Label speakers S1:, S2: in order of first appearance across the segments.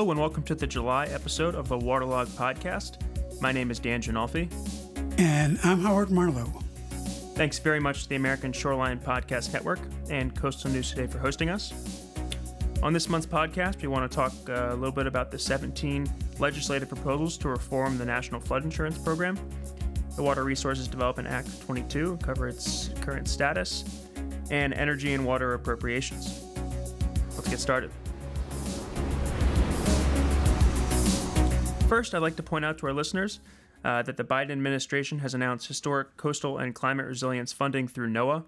S1: Hello and welcome to the July episode of the Waterlog Podcast. My name is Dan Ginolfi.
S2: And I'm Howard Marlowe.
S1: Thanks very much to the American Shoreline Podcast Network and Coastal News Today for hosting us. On this month's podcast, we want to talk uh, a little bit about the 17 legislative proposals to reform the National Flood Insurance Program, the Water Resources Development Act 22, cover its current status, and energy and water appropriations. Let's get started. First, I'd like to point out to our listeners uh, that the Biden administration has announced historic coastal and climate resilience funding through NOAA.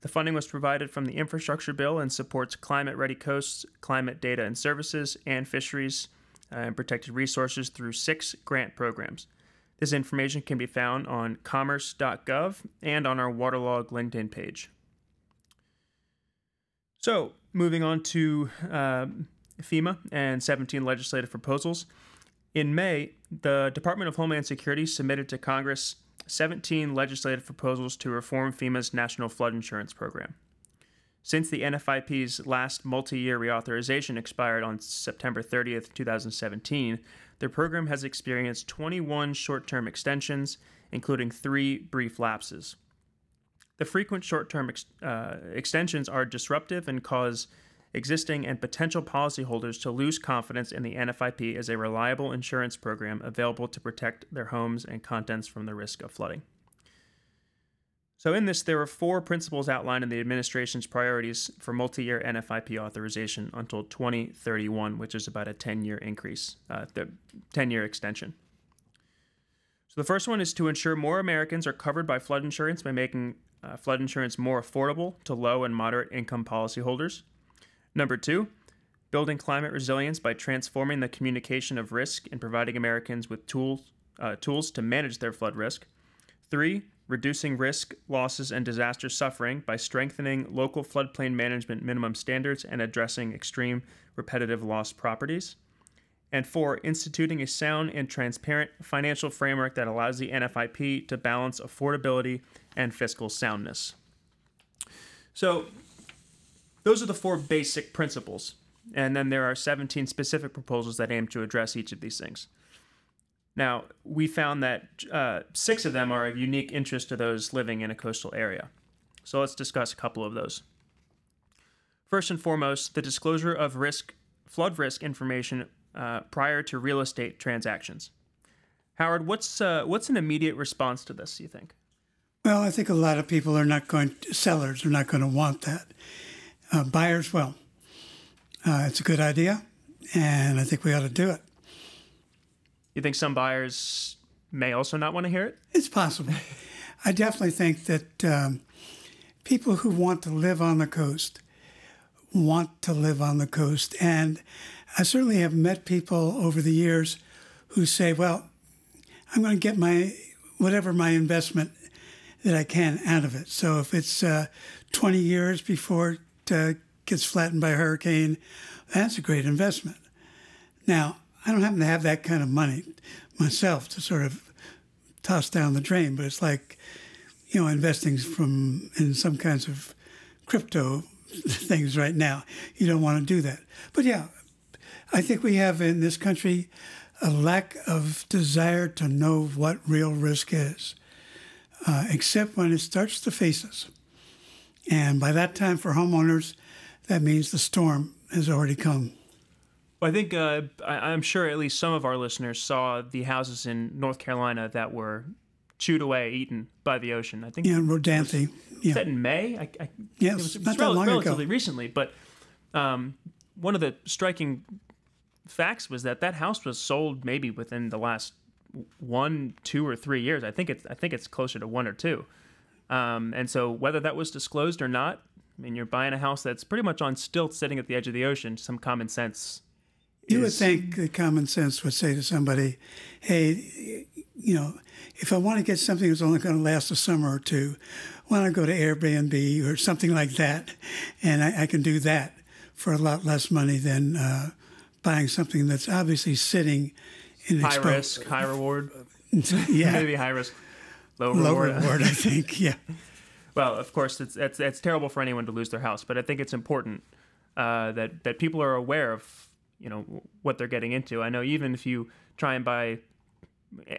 S1: The funding was provided from the infrastructure bill and supports climate ready coasts, climate data and services, and fisheries uh, and protected resources through six grant programs. This information can be found on commerce.gov and on our Waterlog LinkedIn page. So, moving on to uh, FEMA and 17 legislative proposals. In May, the Department of Homeland Security submitted to Congress 17 legislative proposals to reform FEMA's National Flood Insurance Program. Since the NFIP's last multi year reauthorization expired on September 30th, 2017, the program has experienced 21 short term extensions, including three brief lapses. The frequent short term ex- uh, extensions are disruptive and cause existing and potential policyholders to lose confidence in the NFIP as a reliable insurance program available to protect their homes and contents from the risk of flooding. So, in this, there are four principles outlined in the administration's priorities for multi year NFIP authorization until 2031, which is about a 10 year increase, uh, the 10 year extension. So, the first one is to ensure more Americans are covered by flood insurance by making uh, flood insurance more affordable to low and moderate income policyholders. Number two, building climate resilience by transforming the communication of risk and providing Americans with tools, uh, tools to manage their flood risk. Three, reducing risk, losses, and disaster suffering by strengthening local floodplain management minimum standards and addressing extreme repetitive loss properties. And four, instituting a sound and transparent financial framework that allows the NFIP to balance affordability and fiscal soundness. So, those are the four basic principles. And then there are 17 specific proposals that aim to address each of these things. Now, we found that uh, six of them are of unique interest to those living in a coastal area. So let's discuss a couple of those. First and foremost, the disclosure of risk, flood risk information uh, prior to real estate transactions. Howard, what's uh, what's an immediate response to this? You think?
S2: Well, I think a lot of people are not going. To, sellers are not going to want that. Uh, buyers will. Uh, it's a good idea, and I think we ought to do it.
S1: You think some buyers may also not want to hear it?
S2: It's possible. I definitely think that um, people who want to live on the coast want to live on the coast. And I certainly have met people over the years who say, well, I'm going to get my whatever my investment that I can out of it. So if it's uh, 20 years before uh, gets flattened by a hurricane, that's a great investment. Now, I don't happen to have that kind of money myself to sort of toss down the drain, but it's like, you know, investing from in some kinds of crypto things right now. You don't want to do that. But yeah, I think we have in this country a lack of desire to know what real risk is, uh, except when it starts to face us. And by that time, for homeowners, that means the storm has already come.
S1: Well, I think uh, I, am sure at least some of our listeners saw the houses in North Carolina that were chewed away, eaten by the ocean. I think
S2: yeah, Rodanthe.
S1: Was, yeah. that in May? I, I,
S2: yes, it was, it was not rel- that long
S1: relatively
S2: ago.
S1: recently. But um, one of the striking facts was that that house was sold maybe within the last one, two, or three years. I think it's I think it's closer to one or two. Um, and so whether that was disclosed or not, I mean, you're buying a house that's pretty much on stilts, sitting at the edge of the ocean. Some common sense.
S2: You would think that common sense would say to somebody, "Hey, you know, if I want to get something that's only going to last a summer or two, why don't I go to Airbnb or something like that, and I, I can do that for a lot less money than uh, buying something that's obviously sitting in
S1: high expo- risk, high reward.
S2: yeah,
S1: maybe high risk, low
S2: reward. Low
S1: reward,
S2: I think. Yeah.
S1: well, of course, it's, it's it's terrible for anyone to lose their house, but I think it's important uh, that that people are aware of you know what they're getting into. I know even if you try and buy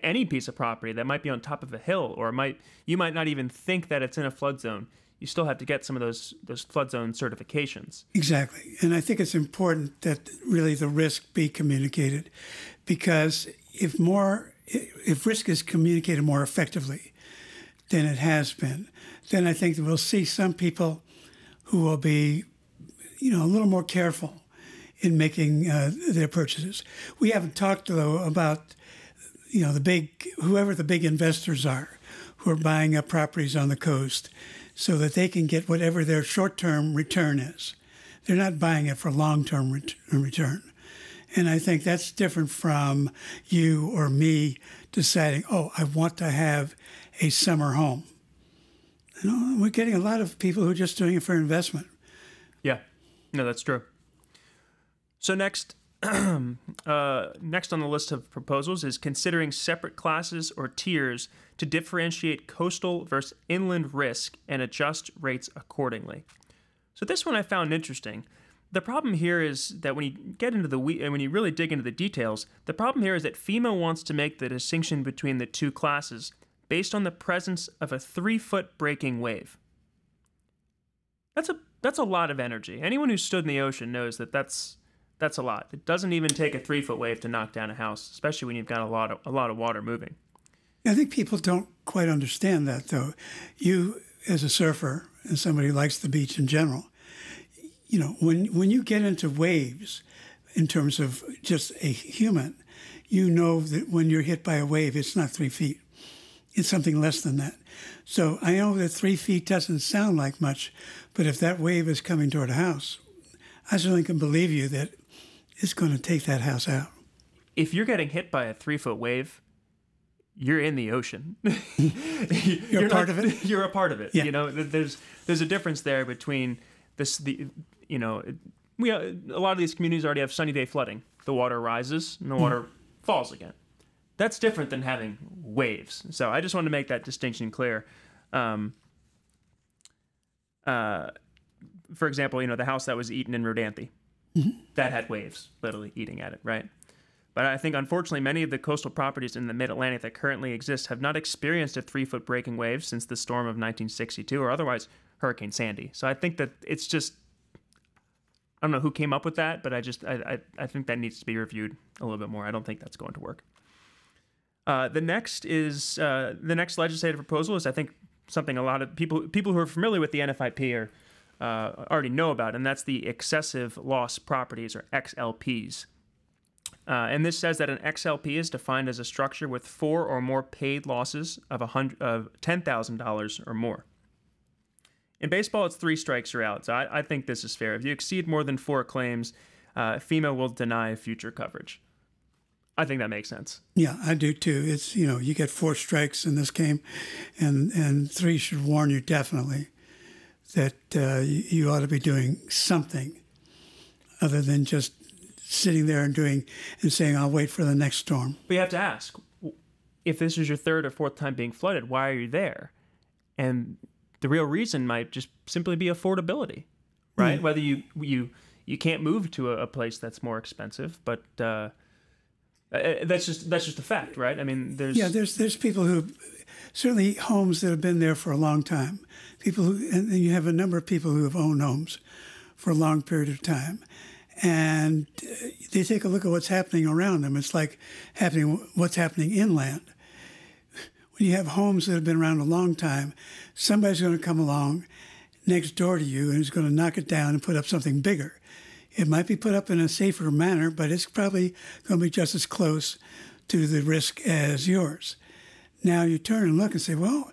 S1: any piece of property that might be on top of a hill or might you might not even think that it's in a flood zone you still have to get some of those those flood zone certifications
S2: exactly and i think it's important that really the risk be communicated because if more if risk is communicated more effectively than it has been then i think we'll see some people who will be you know a little more careful in making uh, their purchases we haven't talked though about you know the big whoever the big investors are who are buying up properties on the coast so that they can get whatever their short-term return is. They're not buying it for long-term ret- return. And I think that's different from you or me deciding, oh, I want to have a summer home. You know, we're getting a lot of people who are just doing it for investment.
S1: Yeah, no, that's true. So next, uh, next on the list of proposals is considering separate classes or tiers to differentiate coastal versus inland risk and adjust rates accordingly. So this one I found interesting. The problem here is that when you get into the when you really dig into the details, the problem here is that FEMA wants to make the distinction between the two classes based on the presence of a three-foot breaking wave. That's a that's a lot of energy. Anyone who's stood in the ocean knows that that's that's a lot. It doesn't even take a three foot wave to knock down a house, especially when you've got a lot of a lot of water moving.
S2: I think people don't quite understand that, though. You, as a surfer and somebody who likes the beach in general, you know, when when you get into waves, in terms of just a human, you know that when you're hit by a wave, it's not three feet; it's something less than that. So I know that three feet doesn't sound like much, but if that wave is coming toward a house, I certainly can believe you that it's going to take that house out.
S1: If you're getting hit by a three foot wave, you're in the ocean.
S2: you're, you're, part not, of it.
S1: You're a part of it. Yeah. You know, there's there's a difference there between this the you know we a lot of these communities already have sunny day flooding. The water rises and the water mm. falls again. That's different than having waves. So I just wanted to make that distinction clear. Um, uh, for example, you know the house that was eaten in Rodanthe mm-hmm. that had waves literally eating at it, right? But I think unfortunately many of the coastal properties in the mid Atlantic that currently exist have not experienced a three foot breaking wave since the storm of 1962 or otherwise Hurricane Sandy. So I think that it's just don't know who came up with that, but I just I, I, I think that needs to be reviewed a little bit more. I don't think that's going to work. Uh, the next is uh, the next legislative proposal is I think something a lot of people people who are familiar with the NFIP are uh, already know about, and that's the excessive loss properties or XLPs. Uh, and this says that an XLP is defined as a structure with four or more paid losses of, a hundred, of $10,000 or more. In baseball, it's three strikes or out. So I, I, think this is fair. If you exceed more than four claims, uh, FEMA will deny future coverage. I think that makes sense.
S2: Yeah, I do too. It's you know you get four strikes in this game, and and three should warn you definitely that uh, you ought to be doing something other than just sitting there and doing and saying, "I'll wait for the next storm."
S1: But you have to ask, if this is your third or fourth time being flooded, why are you there? And the real reason might just simply be affordability, right? Mm. Whether you you you can't move to a, a place that's more expensive, but uh, uh that's just that's just a fact, right? I mean, there's
S2: yeah, there's there's people who certainly homes that have been there for a long time. People who, and then you have a number of people who have owned homes for a long period of time. And uh, they take a look at what's happening around them. It's like happening what's happening inland. When you have homes that have been around a long time, somebody's going to come along next door to you and is going to knock it down and put up something bigger. It might be put up in a safer manner, but it's probably going to be just as close to the risk as yours. Now you turn and look and say, well,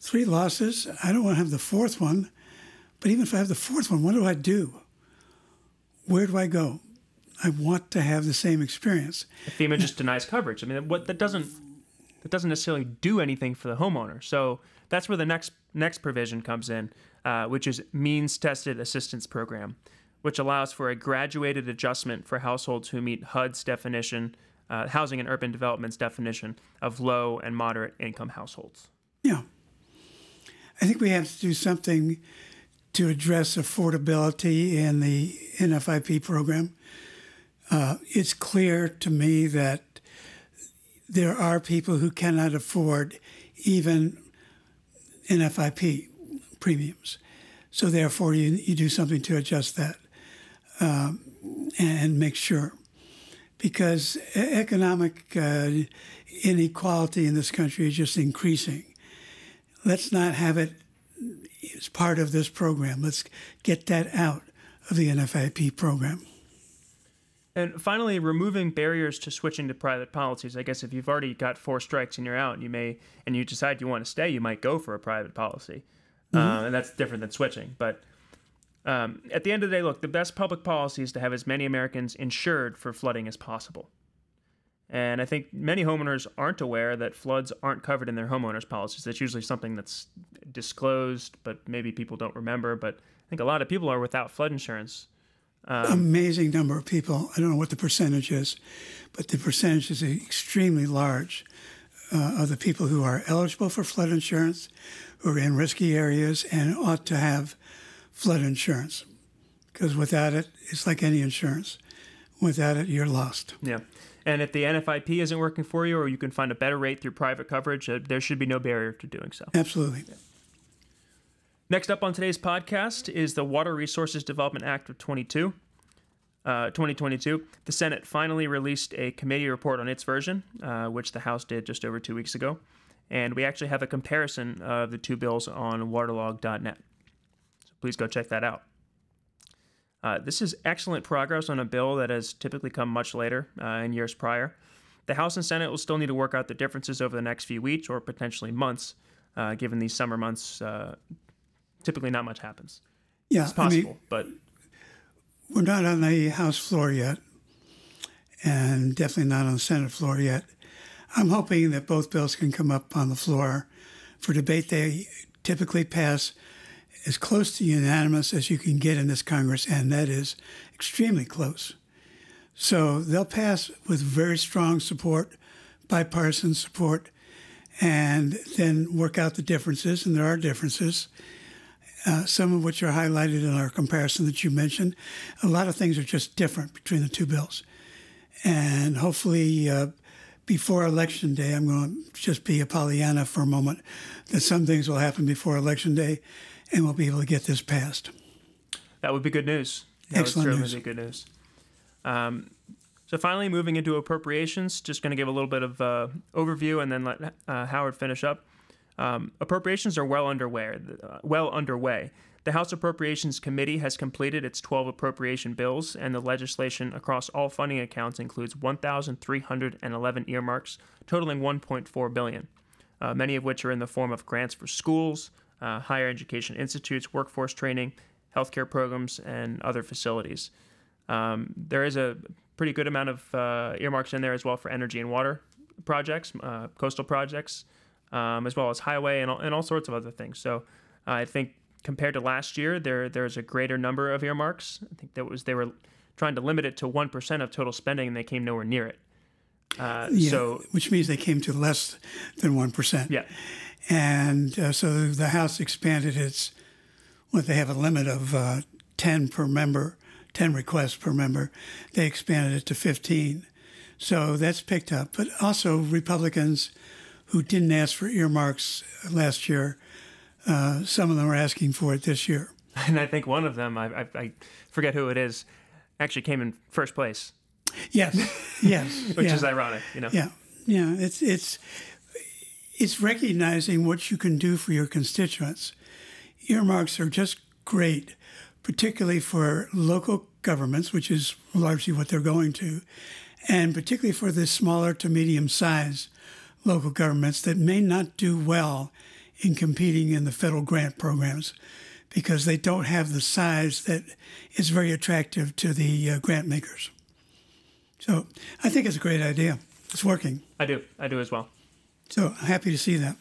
S2: three losses. I don't want to have the fourth one. But even if I have the fourth one, what do I do? Where do I go? I want to have the same experience.
S1: FEMA just denies coverage. I mean, what that doesn't that doesn't necessarily do anything for the homeowner. So that's where the next next provision comes in, uh, which is means tested assistance program, which allows for a graduated adjustment for households who meet HUD's definition uh, Housing and Urban Development's definition of low and moderate income households.
S2: Yeah. I think we have to do something to address affordability in the NFIP program. Uh, it's clear to me that there are people who cannot afford even NFIP premiums. So therefore, you, you do something to adjust that um, and make sure. Because economic uh, inequality in this country is just increasing. Let's not have it as part of this program. Let's get that out of the NFIP program.
S1: And finally, removing barriers to switching to private policies. I guess if you've already got four strikes and you're out, you may, and you decide you want to stay, you might go for a private policy. Mm-hmm. Uh, and that's different than switching. But um, at the end of the day, look, the best public policy is to have as many Americans insured for flooding as possible. And I think many homeowners aren't aware that floods aren't covered in their homeowners policies. That's usually something that's disclosed, but maybe people don't remember. But I think a lot of people are without flood insurance.
S2: Um, Amazing number of people. I don't know what the percentage is, but the percentage is extremely large uh, of the people who are eligible for flood insurance, who are in risky areas, and ought to have flood insurance. Because without it, it's like any insurance. Without it, you're lost.
S1: Yeah. And if the NFIP isn't working for you, or you can find a better rate through private coverage, uh, there should be no barrier to doing so.
S2: Absolutely. Yeah.
S1: Next up on today's podcast is the Water Resources Development Act of 22. Uh, 2022, the Senate finally released a committee report on its version, uh, which the House did just over two weeks ago. And we actually have a comparison of the two bills on waterlog.net. So please go check that out. Uh, this is excellent progress on a bill that has typically come much later uh, in years prior. The House and Senate will still need to work out the differences over the next few weeks or potentially months, uh, given these summer months uh, typically not much happens.
S2: Yeah,
S1: it's possible,
S2: I mean,
S1: but
S2: we're not on the House floor yet, and definitely not on the Senate floor yet. I'm hoping that both bills can come up on the floor for debate. They typically pass as close to unanimous as you can get in this Congress, and that is extremely close. So they'll pass with very strong support, bipartisan support, and then work out the differences, and there are differences uh, some of which are highlighted in our comparison that you mentioned. A lot of things are just different between the two bills. And hopefully, uh, before Election Day, I'm going to just be a Pollyanna for a moment, that some things will happen before Election Day and we'll be able to get this passed.
S1: That would be good news. That
S2: Excellent
S1: would
S2: news.
S1: be good news. Um, so finally, moving into appropriations, just going to give a little bit of uh, overview and then let uh, Howard finish up. Um, appropriations are well underway. Uh, well underway. The House Appropriations Committee has completed its 12 appropriation bills, and the legislation across all funding accounts includes 1,311 earmarks, totaling 1.4 billion. Uh, many of which are in the form of grants for schools, uh, higher education institutes, workforce training, healthcare programs, and other facilities. Um, there is a pretty good amount of uh, earmarks in there as well for energy and water projects, uh, coastal projects, um, as well as highway and all, and all sorts of other things. So uh, I think compared to last year, there there's a greater number of earmarks. I think that was they were trying to limit it to one percent of total spending, and they came nowhere near it. Uh,
S2: yeah,
S1: so
S2: which means they came to less than one percent.
S1: Yeah,
S2: and uh, so the House expanded its. Well, they have a limit of uh, ten per member, ten requests per member. They expanded it to fifteen, so that's picked up. But also Republicans who didn't ask for earmarks last year. Uh, some of them are asking for it this year.
S1: And I think one of them, I, I, I forget who it is, actually came in first place.
S2: Yes, yes,
S1: which
S2: yeah.
S1: is ironic, you know.
S2: Yeah, yeah. It's it's it's recognizing what you can do for your constituents. Earmarks are just great, particularly for local governments, which is largely what they're going to, and particularly for the smaller to medium size local governments that may not do well in competing in the federal grant programs because they don't have the size that is very attractive to the uh, grant makers. So I think it's a great idea. It's working.
S1: I do. I do as well.
S2: So I'm happy to see that.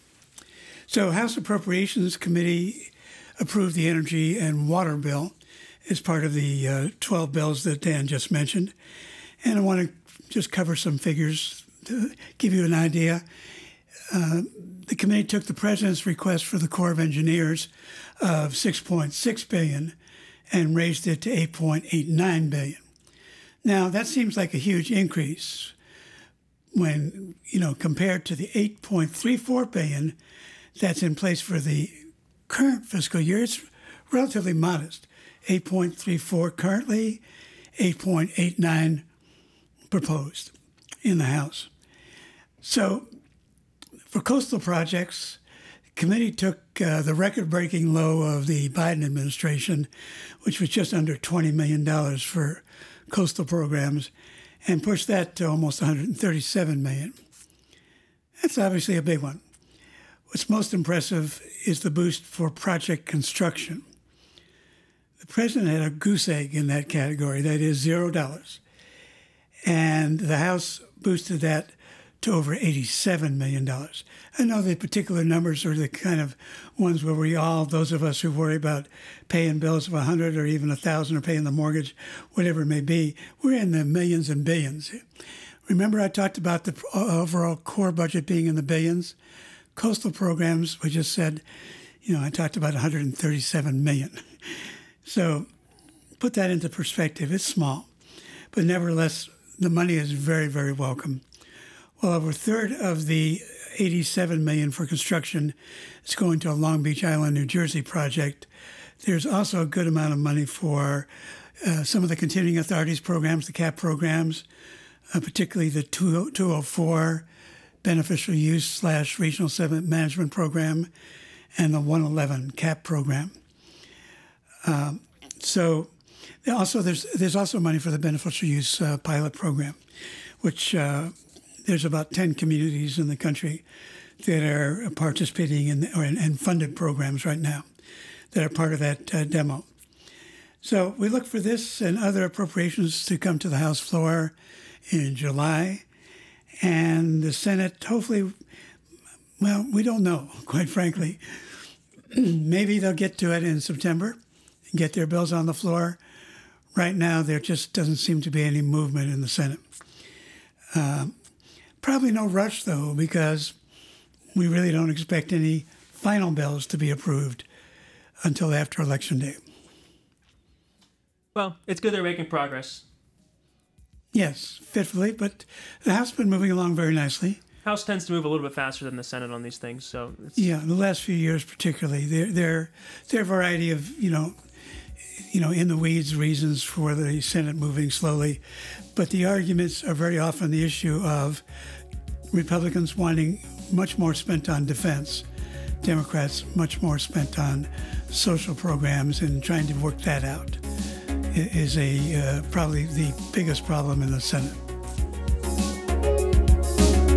S2: So House Appropriations Committee approved the energy and water bill as part of the uh, 12 bills that Dan just mentioned. And I want to just cover some figures to give you an idea, uh, the committee took the president's request for the Corps of Engineers of 6.6 billion and raised it to 8.89 billion. Now, that seems like a huge increase when, you know, compared to the 8.34 billion that's in place for the current fiscal year. It's relatively modest. 8.34 currently, 8.89 proposed in the House. So, for coastal projects, the committee took uh, the record breaking low of the Biden administration, which was just under $20 million for coastal programs, and pushed that to almost 137 million. That's obviously a big one. What's most impressive is the boost for project construction. The president had a goose egg in that category, that is zero dollars. And the House boosted that to over $87 million. I know the particular numbers are the kind of ones where we all, those of us who worry about paying bills of 100 or even 1000 or paying the mortgage, whatever it may be, we're in the millions and billions. Remember, I talked about the uh, overall Corps budget being in the billions? Coastal programs, we just said, you know, I talked about 137 million. So put that into perspective. It's small, but nevertheless, the money is very, very welcome. Well, over a third of the 87 million for construction is going to a Long Beach Island, New Jersey project. There's also a good amount of money for uh, some of the continuing authorities programs, the CAP programs, uh, particularly the 204 beneficial use slash regional sediment management program and the 111 CAP program. Um, so also there's there's also money for the beneficial use uh, pilot program, which uh, there's about 10 communities in the country that are participating in or in, funded programs right now that are part of that uh, demo. So we look for this and other appropriations to come to the House floor in July. And the Senate, hopefully, well, we don't know, quite frankly. Maybe they'll get to it in September and get their bills on the floor. Right now, there just doesn't seem to be any movement in the Senate. Um, Probably no rush, though, because we really don't expect any final bills to be approved until after Election Day.
S1: Well, it's good they're making progress.
S2: Yes, fitfully, but the House has been moving along very nicely.
S1: House tends to move a little bit faster than the Senate on these things, so
S2: yeah, the last few years particularly, there are a variety of you know you know in the weeds reasons for the Senate moving slowly, but the arguments are very often the issue of Republicans wanting much more spent on defense, Democrats much more spent on social programs and trying to work that out is a uh, probably the biggest problem in the Senate.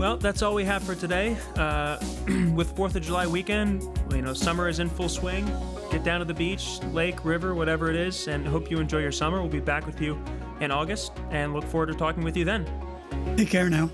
S1: Well, that's all we have for today. Uh, with Fourth of July weekend, you know, summer is in full swing. Get down to the beach, lake, river, whatever it is, and hope you enjoy your summer. We'll be back with you in August and look forward to talking with you then.
S2: Take care now.